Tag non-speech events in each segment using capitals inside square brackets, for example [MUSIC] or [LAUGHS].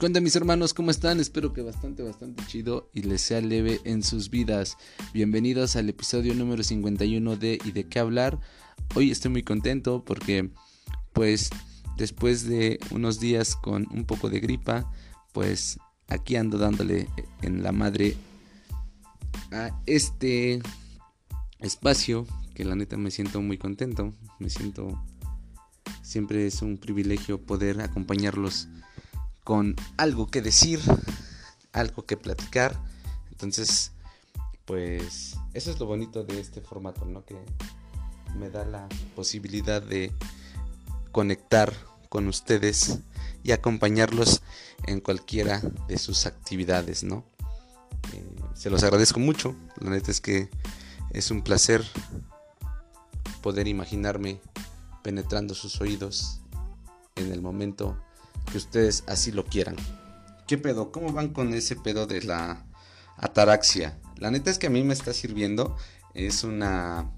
Cuenta mis hermanos, ¿cómo están? Espero que bastante, bastante chido y les sea leve en sus vidas. Bienvenidos al episodio número 51 de ¿Y de qué hablar? Hoy estoy muy contento porque pues después de unos días con un poco de gripa, pues aquí ando dándole en la madre a este espacio que la neta me siento muy contento, me siento siempre es un privilegio poder acompañarlos con algo que decir, algo que platicar. Entonces, pues eso es lo bonito de este formato, ¿no? Que me da la posibilidad de conectar con ustedes y acompañarlos en cualquiera de sus actividades, ¿no? Eh, se los agradezco mucho, la neta es que es un placer poder imaginarme penetrando sus oídos en el momento que ustedes así lo quieran. ¿Qué pedo? ¿Cómo van con ese pedo de la ataraxia? La neta es que a mí me está sirviendo. Es una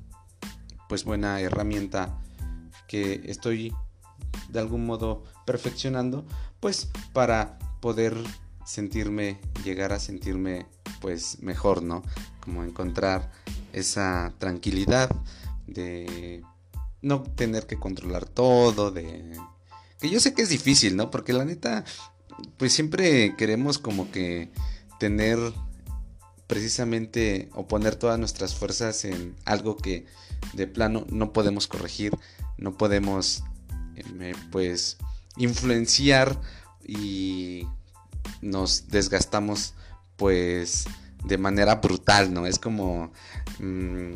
pues buena herramienta que estoy de algún modo perfeccionando pues para poder sentirme llegar a sentirme pues mejor, ¿no? Como encontrar esa tranquilidad de no tener que controlar todo, de que yo sé que es difícil, ¿no? Porque la neta, pues siempre queremos como que tener precisamente o poner todas nuestras fuerzas en algo que de plano no podemos corregir, no podemos eh, pues influenciar y nos desgastamos pues de manera brutal, ¿no? Es como mm,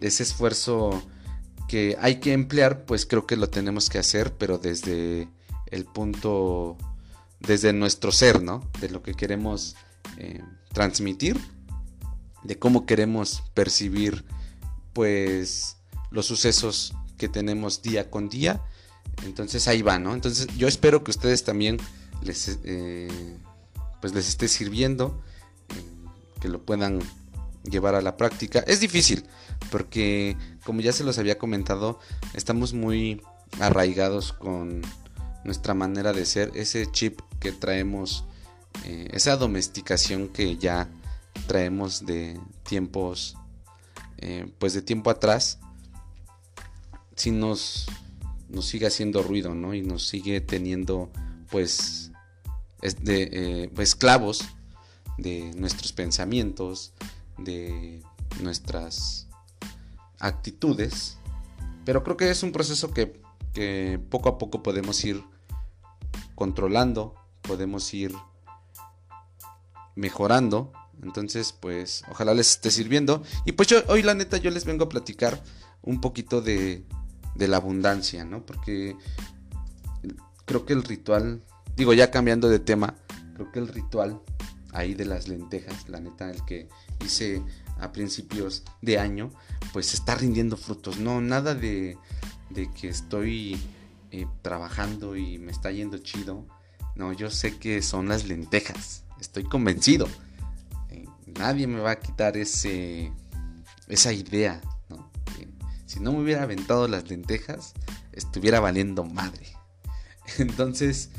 ese esfuerzo que hay que emplear, pues creo que lo tenemos que hacer, pero desde el punto, desde nuestro ser, ¿no? De lo que queremos eh, transmitir, de cómo queremos percibir, pues, los sucesos que tenemos día con día. Entonces ahí va, ¿no? Entonces yo espero que ustedes también les, eh, pues les esté sirviendo, eh, que lo puedan llevar a la práctica. Es difícil, porque como ya se los había comentado, estamos muy arraigados con nuestra manera de ser, ese chip que traemos, eh, esa domesticación que ya traemos de tiempos, eh, pues de tiempo atrás, si nos, nos sigue haciendo ruido, ¿no? Y nos sigue teniendo, pues, de, eh, esclavos de nuestros pensamientos, de nuestras actitudes. Pero creo que es un proceso que, poco a poco podemos ir controlando, podemos ir mejorando. Entonces, pues, ojalá les esté sirviendo. Y pues yo, hoy la neta, yo les vengo a platicar un poquito de, de la abundancia, ¿no? Porque creo que el ritual, digo, ya cambiando de tema, creo que el ritual ahí de las lentejas, la neta, el que hice a principios de año, pues está rindiendo frutos. No, nada de, de que estoy eh, trabajando y me está yendo chido. No, yo sé que son las lentejas. Estoy convencido. Eh, nadie me va a quitar ese, esa idea. si no me hubiera aventado las lentejas, estuviera valiendo madre. [LAUGHS] Entonces,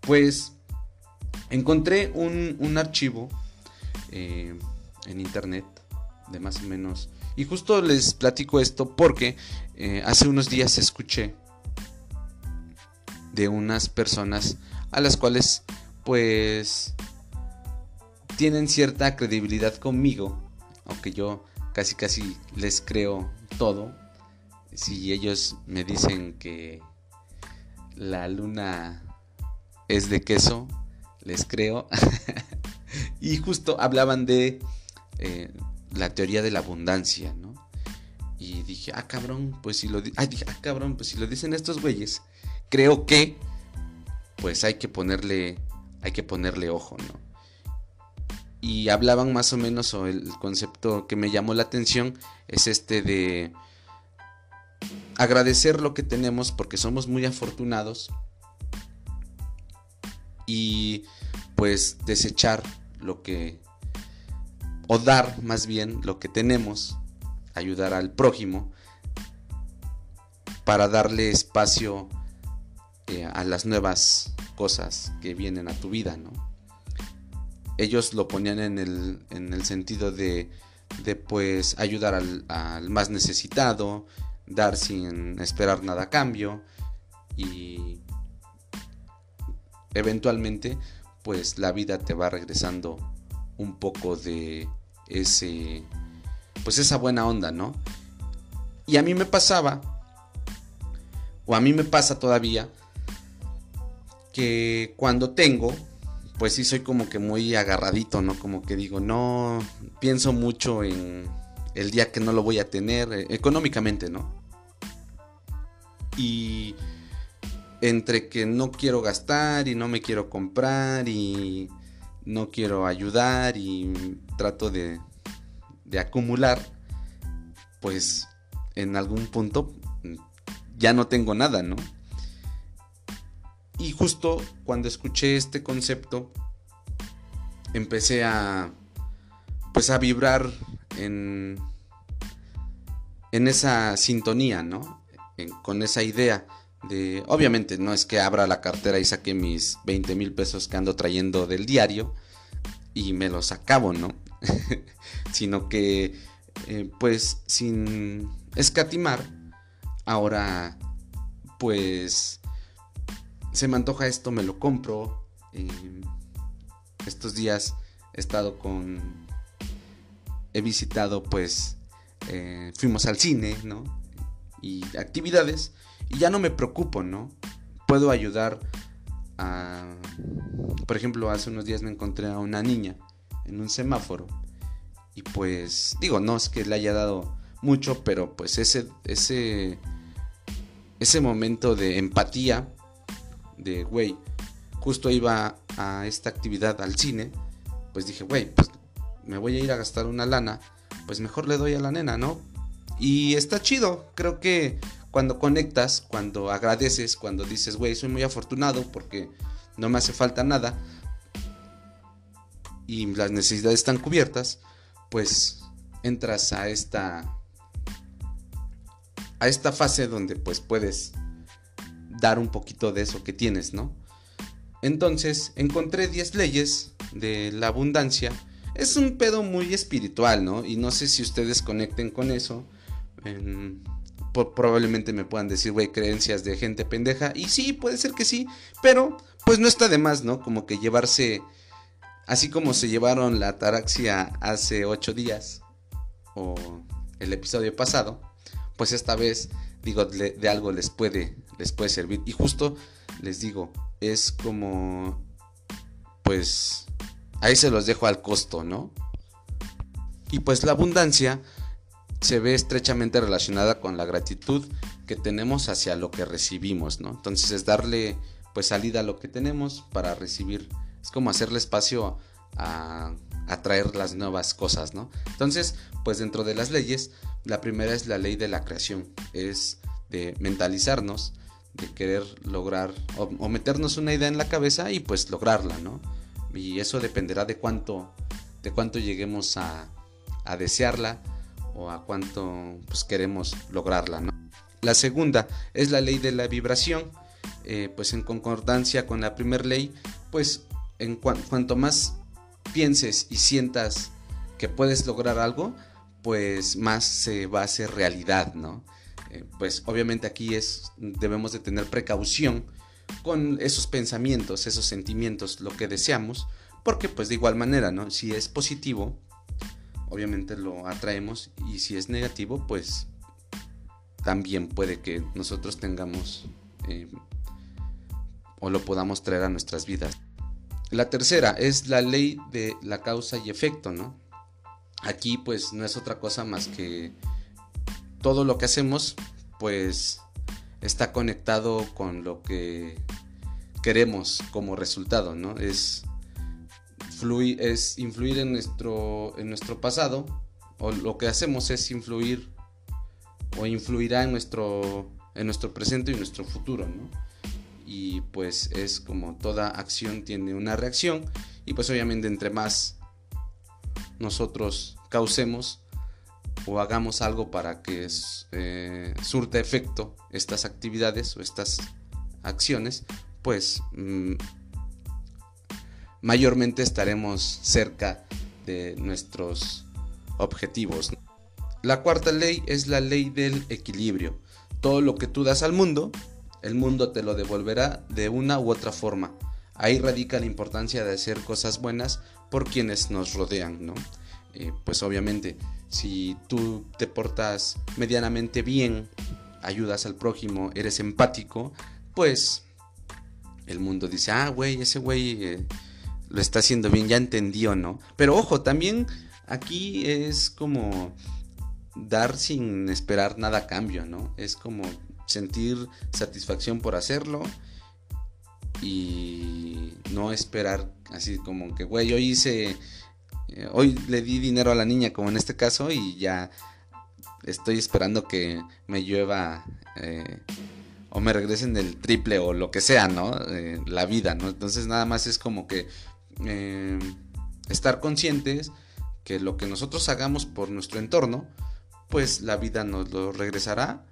pues encontré un, un archivo eh, en internet de más o menos. Y justo les platico esto porque eh, hace unos días escuché de unas personas a las cuales pues tienen cierta credibilidad conmigo, aunque yo casi casi les creo todo. Si ellos me dicen que la luna es de queso, les creo. [LAUGHS] y justo hablaban de eh, la teoría de la abundancia, ¿no? Y dije, ah, cabrón, pues si lo, ah, dije, ah, cabrón, pues si lo dicen estos güeyes, creo que, pues hay que ponerle, hay que ponerle ojo, ¿no? Y hablaban más o menos, o el concepto que me llamó la atención es este de agradecer lo que tenemos porque somos muy afortunados y pues desechar lo que o dar más bien lo que tenemos, ayudar al prójimo para darle espacio eh, a las nuevas cosas que vienen a tu vida, ¿no? Ellos lo ponían en el, en el sentido de, de pues ayudar al, al, más necesitado, dar sin esperar nada a cambio y eventualmente pues la vida te va regresando un poco de ese pues esa buena onda, ¿no? Y a mí me pasaba o a mí me pasa todavía que cuando tengo pues sí soy como que muy agarradito, ¿no? Como que digo, no pienso mucho en el día que no lo voy a tener eh, económicamente, ¿no? Y entre que no quiero gastar y no me quiero comprar y no quiero ayudar y trato de, de acumular, pues en algún punto ya no tengo nada, ¿no? Y justo cuando escuché este concepto, empecé a, pues a vibrar en, en esa sintonía, ¿no? con esa idea de, obviamente no es que abra la cartera y saque mis 20 mil pesos que ando trayendo del diario y me los acabo, ¿no? [LAUGHS] Sino que, eh, pues, sin escatimar, ahora, pues, se me antoja esto, me lo compro. estos días he estado con, he visitado, pues, eh, fuimos al cine, ¿no? Y actividades y ya no me preocupo, ¿no? Puedo ayudar a... Por ejemplo, hace unos días me encontré a una niña en un semáforo. Y pues, digo, no es que le haya dado mucho, pero pues ese, ese, ese momento de empatía, de, güey, justo iba a esta actividad al cine, pues dije, güey, pues me voy a ir a gastar una lana, pues mejor le doy a la nena, ¿no? Y está chido, creo que cuando conectas, cuando agradeces, cuando dices, güey, soy muy afortunado porque no me hace falta nada y las necesidades están cubiertas, pues entras a esta a esta fase donde pues puedes dar un poquito de eso que tienes, ¿no? Entonces, encontré 10 leyes de la abundancia. Es un pedo muy espiritual, ¿no? Y no sé si ustedes conecten con eso probablemente me puedan decir, güey, creencias de gente pendeja. Y sí, puede ser que sí, pero pues no está de más, ¿no? Como que llevarse, así como se llevaron la ataraxia hace ocho días, o el episodio pasado, pues esta vez, digo, de, algo les puede, les puede servir. Y justo les digo, es como, pues, ahí se los dejo al costo, ¿no? Y pues la abundancia se ve estrechamente relacionada con la gratitud que tenemos hacia lo que recibimos, ¿no? Entonces es darle pues salida a lo que tenemos para recibir, es como hacerle espacio a atraer las nuevas cosas, ¿no? Entonces, pues dentro de las leyes, la primera es la ley de la creación, es de mentalizarnos, de querer lograr o, meternos una idea en la cabeza y pues lograrla, ¿no? Y eso dependerá de cuánto, de cuánto lleguemos a, a desearla, o a cuánto pues, queremos lograrla. La segunda es la ley de la vibración, eh, pues en concordancia con la primera ley, pues en cuanto más pienses y sientas que puedes lograr algo, pues más se va a hacer realidad, ¿no? Eh, pues obviamente aquí es, debemos de tener precaución con esos pensamientos, esos sentimientos, lo que deseamos, porque pues de igual manera, ¿no? Si es positivo, obviamente lo atraemos y si es negativo, pues también puede que nosotros tengamos eh, o lo podamos traer a nuestras vidas. La tercera es la ley de la causa y efecto, ¿no? Aquí pues no es otra cosa más que todo lo que hacemos pues está conectado con lo que queremos como resultado, ¿no? Es es influir en nuestro, en nuestro pasado, o lo que hacemos es influir o influirá en nuestro, en nuestro presente y nuestro futuro, Y pues es como toda acción tiene una reacción y pues obviamente entre más nosotros causemos o hagamos algo para que eh, surta efecto estas actividades o estas acciones, pues mm, mayormente estaremos cerca de nuestros objetivos. La cuarta ley es la ley del equilibrio. Todo lo que tú das al mundo, el mundo te lo devolverá de una u otra forma. Ahí radica la importancia de hacer cosas buenas por quienes nos rodean, ¿no? Eh, pues obviamente, si tú te portas medianamente bien, ayudas al prójimo, eres empático, pues el mundo dice, ah, güey, ese güey eh, lo está haciendo bien, ya entendió, ¿no? Pero ojo, también aquí es como dar sin esperar nada a cambio, ¿no? Es como sentir satisfacción por hacerlo y no esperar así como que, güey, hoy hice, eh, hoy le di dinero a la niña como en este caso y ya estoy esperando que me llueva eh, o me regresen el triple o lo que sea, ¿no? Eh, la vida, ¿no? Entonces nada más es como que estar conscientes que lo que nosotros hagamos por nuestro entorno, pues la vida nos lo regresará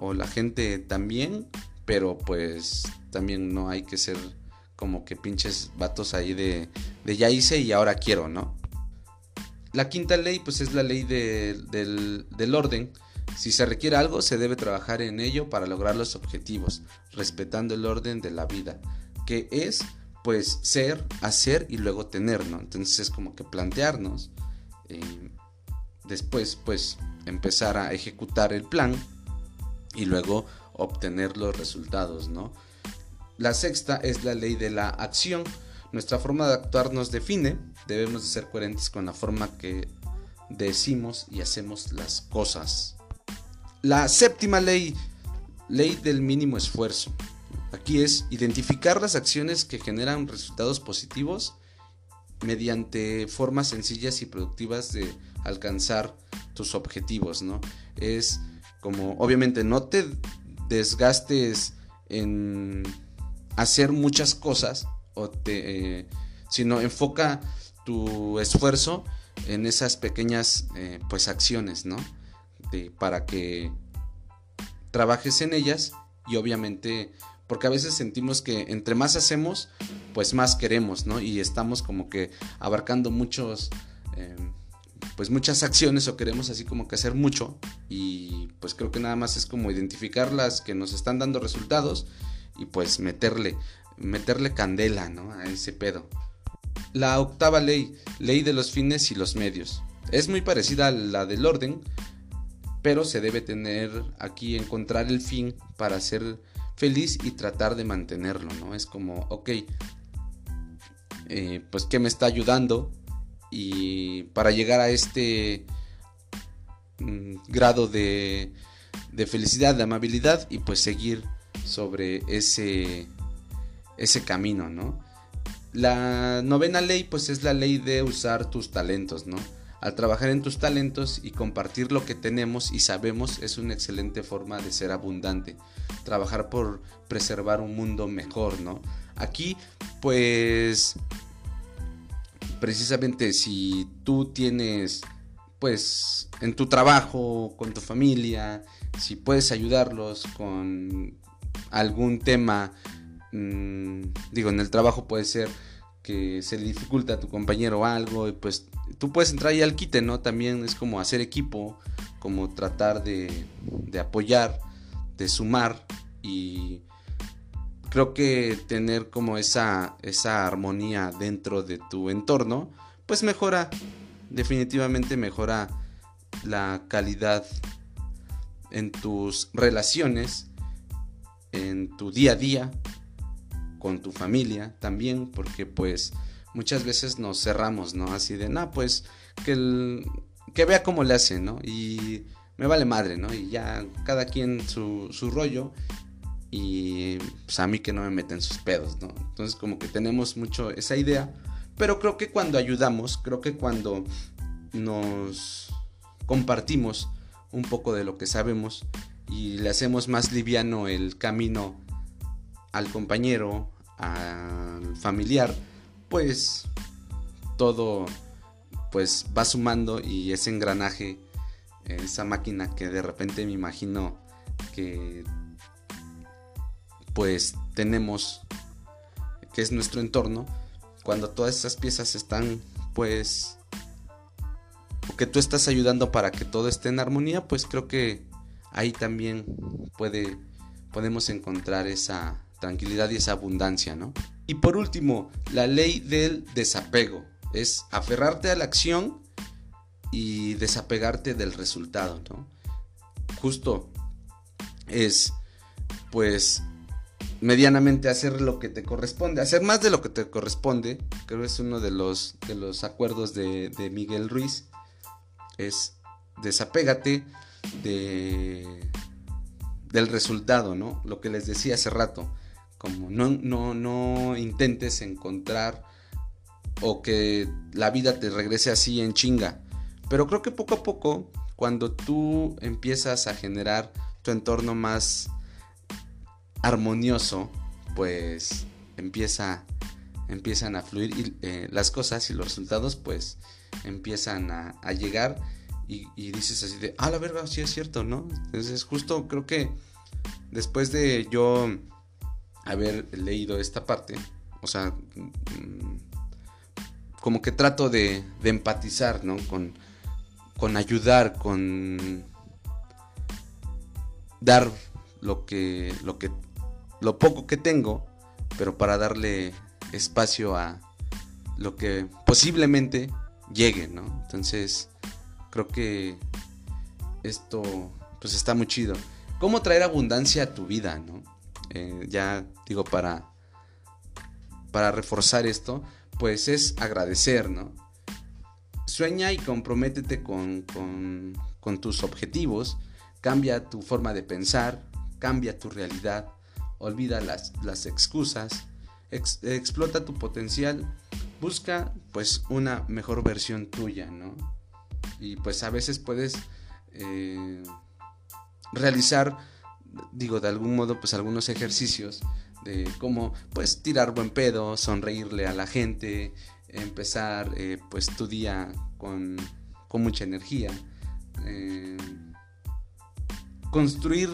o la gente también, pero pues también no hay que ser como que pinches vatos ahí de, de ya hice y ahora quiero, ¿no? La quinta ley pues es la ley del, del orden. Si se requiere algo, se debe trabajar en ello para lograr los objetivos, respetando el orden de la vida, que es pues ser, hacer y luego tener, ¿no? Entonces es como que plantearnos, eh, después pues empezar a ejecutar el plan y luego obtener los resultados, ¿no? La sexta es la ley de la acción. Nuestra forma de actuar nos define, debemos de ser coherentes con la forma que decimos y hacemos las cosas. La séptima ley, ley del mínimo esfuerzo. Aquí es identificar las acciones que generan resultados positivos mediante formas sencillas y productivas de alcanzar tus objetivos, ¿no? Es como, obviamente, no te desgastes en hacer muchas cosas, o te, eh, sino enfoca tu esfuerzo en esas pequeñas eh, pues acciones, ¿no? para que trabajes en ellas y obviamente porque a veces sentimos que entre más hacemos pues más queremos, ¿no? Y estamos como que abarcando muchos em, pues muchas acciones o queremos así como que hacer mucho y pues creo que nada más es como identificar las que nos están dando resultados y pues meterle meterle candela ¿no? a ese pedo. La octava ley, ley de los fines y los medios. Es muy parecida a la del orden, pero se debe tener aquí encontrar el fin para ser feliz y tratar de mantenerlo, ¿no? Es como, ok, eh, pues ¿qué me está ayudando y para llegar a este mm, grado de, de, felicidad, de amabilidad y pues seguir sobre ese, ese camino, ¿no? La novena ley pues es la ley de usar tus talentos, ¿no? Al trabajar en tus talentos y compartir lo que tenemos y sabemos es una excelente forma de ser abundante. Trabajar por preservar un mundo mejor, ¿no? Aquí pues precisamente si tú tienes, pues, en tu trabajo, con tu familia, si puedes ayudarlos con algún tema, mm, digo, en el trabajo puede ser que se le dificulta a tu compañero algo, y pues tú puedes entrar ahí al quite, ¿no? También es como hacer equipo, como tratar de, de apoyar, de sumar y creo que tener como esa, esa armonía dentro de tu entorno, pues mejora, definitivamente mejora la calidad en tus relaciones, en tu día a día, con tu familia también, porque pues muchas veces nos cerramos, ¿no? Así de, no, pues que, que vea cómo le hace, ¿no? Y me vale madre, ¿no? Y ya cada quien su, su rollo y pues a mí que no me meten sus pedos, ¿no? Entonces como que tenemos mucho esa idea, pero creo que cuando ayudamos, creo que cuando nos compartimos un poco de lo que sabemos y le hacemos más liviano el camino al compañero, al familiar, pues todo pues va sumando y ese engranaje, esa máquina que de repente me imagino que pues tenemos, que es nuestro entorno, cuando todas esas piezas están pues que tú estás ayudando para que todo esté en armonía, pues creo que ahí también puede podemos encontrar esa tranquilidad y esa abundancia, ¿no? Y por último, la ley del desapego es aferrarte a la acción y desapegarte del resultado, ¿no? Justo es pues medianamente hacer lo que te corresponde, hacer más de lo que te corresponde, creo que es uno de los, de los acuerdos de, Miguel Ruiz, es desapégate de, del resultado, ¿no? Lo que les decía hace rato, como no, no, no intentes encontrar o que la vida te regrese así en chinga, pero creo que poco a poco, cuando tú empiezas a generar tu entorno más armonioso, pues empieza, empiezan a fluir y, eh, las cosas y los resultados pues empiezan a, llegar y, dices así de, ah, la verga, sí es cierto, ¿no? Entonces justo creo que después de yo haber leído esta parte, o sea, mm, como que trato de, de empatizar, ¿no? Con, con ayudar, con dar lo que, lo que lo poco que tengo, pero para darle espacio a lo que posiblemente llegue, ¿no? Entonces, creo que esto pues está muy chido. ¿Cómo traer abundancia a tu vida, no? Eh, ya digo, para, para reforzar esto, pues es agradecer, ¿no? Sueña y comprométete con, con, con tus objetivos, cambia tu forma de pensar, cambia tu realidad, olvida las, las excusas, explota tu potencial, busca pues una mejor versión tuya, ¿no? Y pues a veces puedes eh, realizar, digo, de algún modo pues algunos ejercicios de cómo pues tirar buen pedo, sonreírle a la gente, empezar eh, pues tu día con, con mucha energía, eh, construir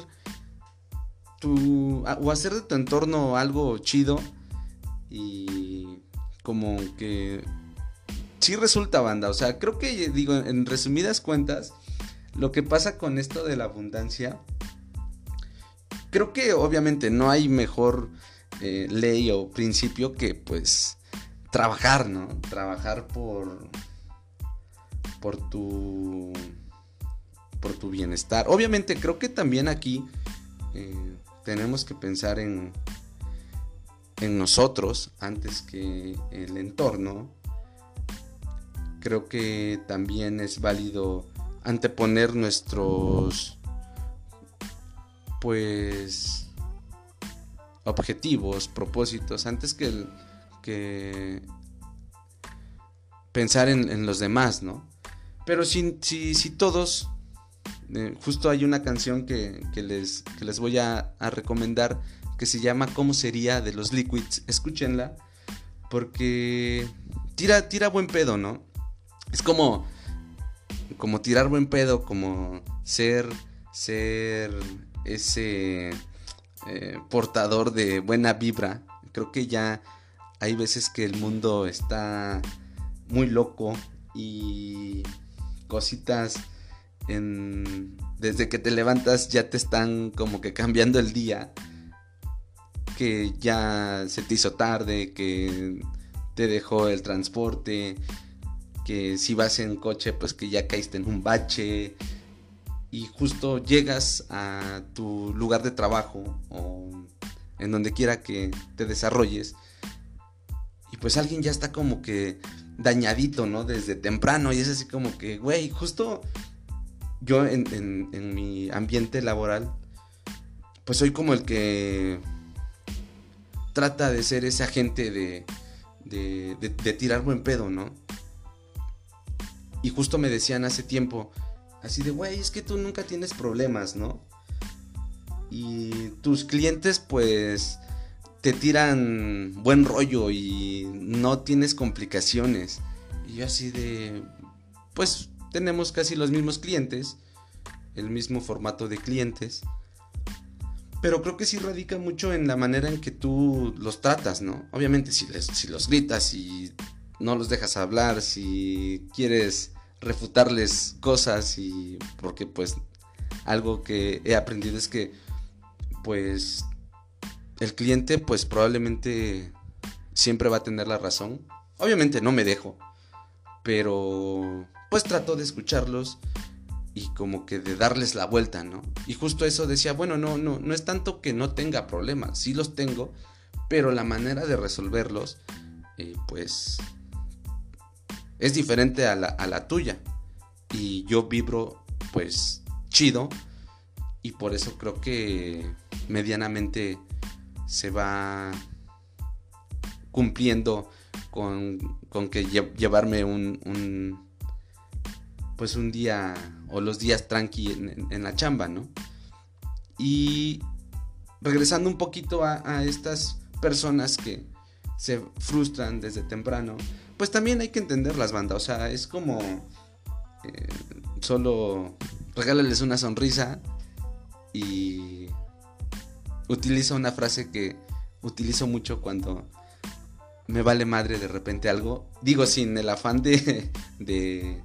o hacer de tu entorno algo chido y como que sí resulta banda, o sea, creo que digo en resumidas cuentas lo que pasa con esto de la abundancia creo que obviamente no hay mejor eh, ley o principio que pues trabajar, ¿no? Trabajar por por tu por tu bienestar. Obviamente creo que también aquí eh, tenemos que pensar en, en nosotros antes que el entorno. Creo que también es válido anteponer nuestros pues objetivos, propósitos, antes que, que pensar en, los demás, ¿no? Pero si, si todos justo hay una canción que, les, les, voy a, recomendar que se llama ¿Cómo sería? de los Liquids. Escúchenla porque tira, tira buen pedo, ¿no? Es como, como tirar buen pedo, como ser, ser ese eh, portador de buena vibra. Creo que ya hay veces que el mundo está muy loco y cositas desde que te levantas ya te están como que cambiando el día, que ya se te hizo tarde, que te dejó el transporte, que si vas en coche pues que ya caíste en un bache y justo llegas a tu lugar de trabajo o en donde quiera que te desarrolles y pues alguien ya está como que dañadito, ¿no? Desde temprano y es así como que, güey, justo yo en, mi ambiente laboral, pues soy como el que trata de ser ese agente de, de, tirar buen pedo, ¿no? Y justo me decían hace tiempo, así de, güey, es que tú nunca tienes problemas, ¿no? Y tus clientes pues te tiran buen rollo y no tienes complicaciones. Y yo así de, pues tenemos casi los mismos clientes, el mismo formato de clientes, Pero creo que sí radica mucho en la manera en que tú los tratas, ¿no? Obviamente si, les, si los gritas, y no los dejas hablar, si quieres refutarles cosas y porque pues algo que he aprendido es que pues el cliente pues probablemente siempre va a tener la razón. Obviamente no me dejo, pero pues trato de escucharlos y como que de darles la vuelta, ¿no? Y justo eso decía, bueno, no, no, no es tanto que no tenga problemas, sí los tengo, pero la manera de resolverlos, eh, pues, es diferente a la, a la tuya. Y yo vibro, pues, chido, y por eso creo que medianamente se va cumpliendo con, con que llevarme un pues un día o los días tranqui en, la chamba, ¿no? Y regresando un poquito a, estas personas que se frustran desde temprano, pues también hay que entender las bandas, o sea, es como eh, solo regálales una sonrisa y utiliza una frase que utilizo mucho cuando me vale madre de repente algo, digo sin el afán de, de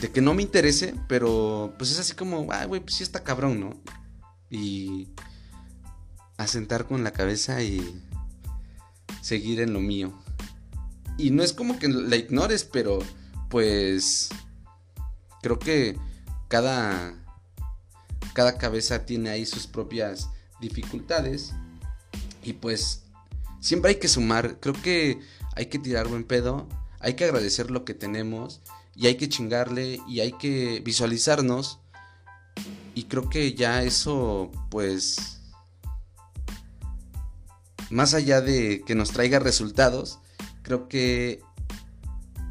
de que no me interese, pero pues es así como, ay, güey, pues sí está cabrón, ¿no? Y asentar con la cabeza y seguir en lo mío. Y no es como que la ignores, pero pues creo que cada cada cabeza tiene ahí sus propias dificultades y pues siempre hay que sumar, creo que hay que tirar buen pedo, hay que agradecer lo que tenemos y hay que chingarle y hay que visualizarnos. Y creo que ya eso, pues, más allá de que nos traiga resultados, creo que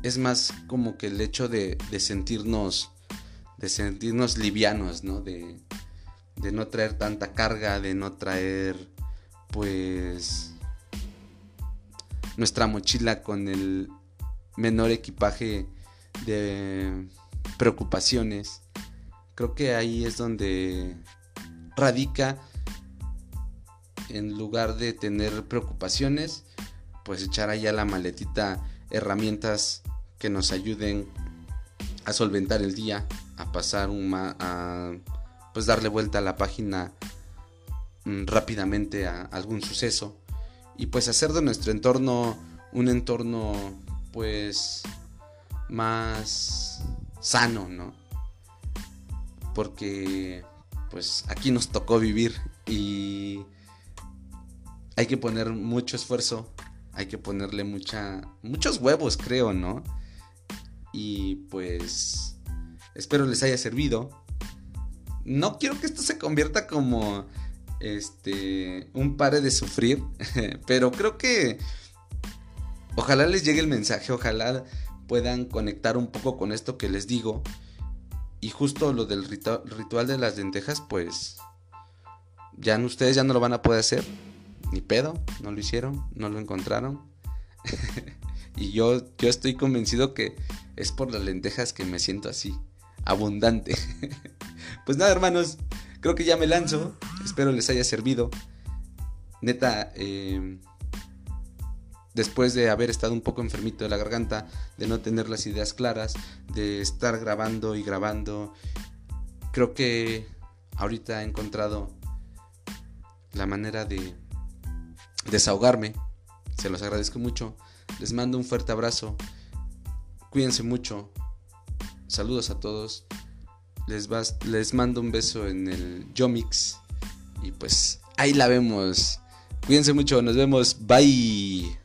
es más como que el hecho de, sentirnos, de sentirnos livianos, ¿no? De, de no traer tanta carga, de no traer, pues, nuestra mochila con el menor equipaje de preocupaciones. Creo que ahí es donde radica, en lugar de tener preocupaciones, pues echar allá la maletita herramientas que nos ayuden a solventar el día, a pasar un a pues darle vuelta a la página mm, rápidamente a algún suceso y pues hacer de nuestro entorno un entorno pues más sano, ¿no? Porque pues aquí nos tocó vivir y hay que poner mucho esfuerzo, hay que ponerle mucha muchos huevos, creo, ¿no? Y pues espero les haya servido. No quiero que esto se convierta como este un pare de sufrir, [LAUGHS] pero creo que ojalá les llegue el mensaje, ojalá puedan conectar un poco con esto que les digo. Y justo lo del ritual de las lentejas, pues ya ustedes ya no lo van a poder hacer. Ni pedo, no lo hicieron, no lo encontraron. [LAUGHS] y yo, yo estoy convencido que es por las lentejas que me siento así, abundante. [LAUGHS] pues nada, hermanos, creo que ya me lanzo. Espero les haya servido. Neta, eh, después de haber estado un poco enfermito de la garganta, de no tener las ideas claras, de estar grabando y grabando, creo que ahorita he encontrado la manera de desahogarme. Se los agradezco mucho. Les mando un fuerte abrazo. Cuídense mucho. Saludos a todos. Les, mando un beso en el Yomix. Y pues ahí la vemos. Cuídense mucho. Nos vemos. Bye.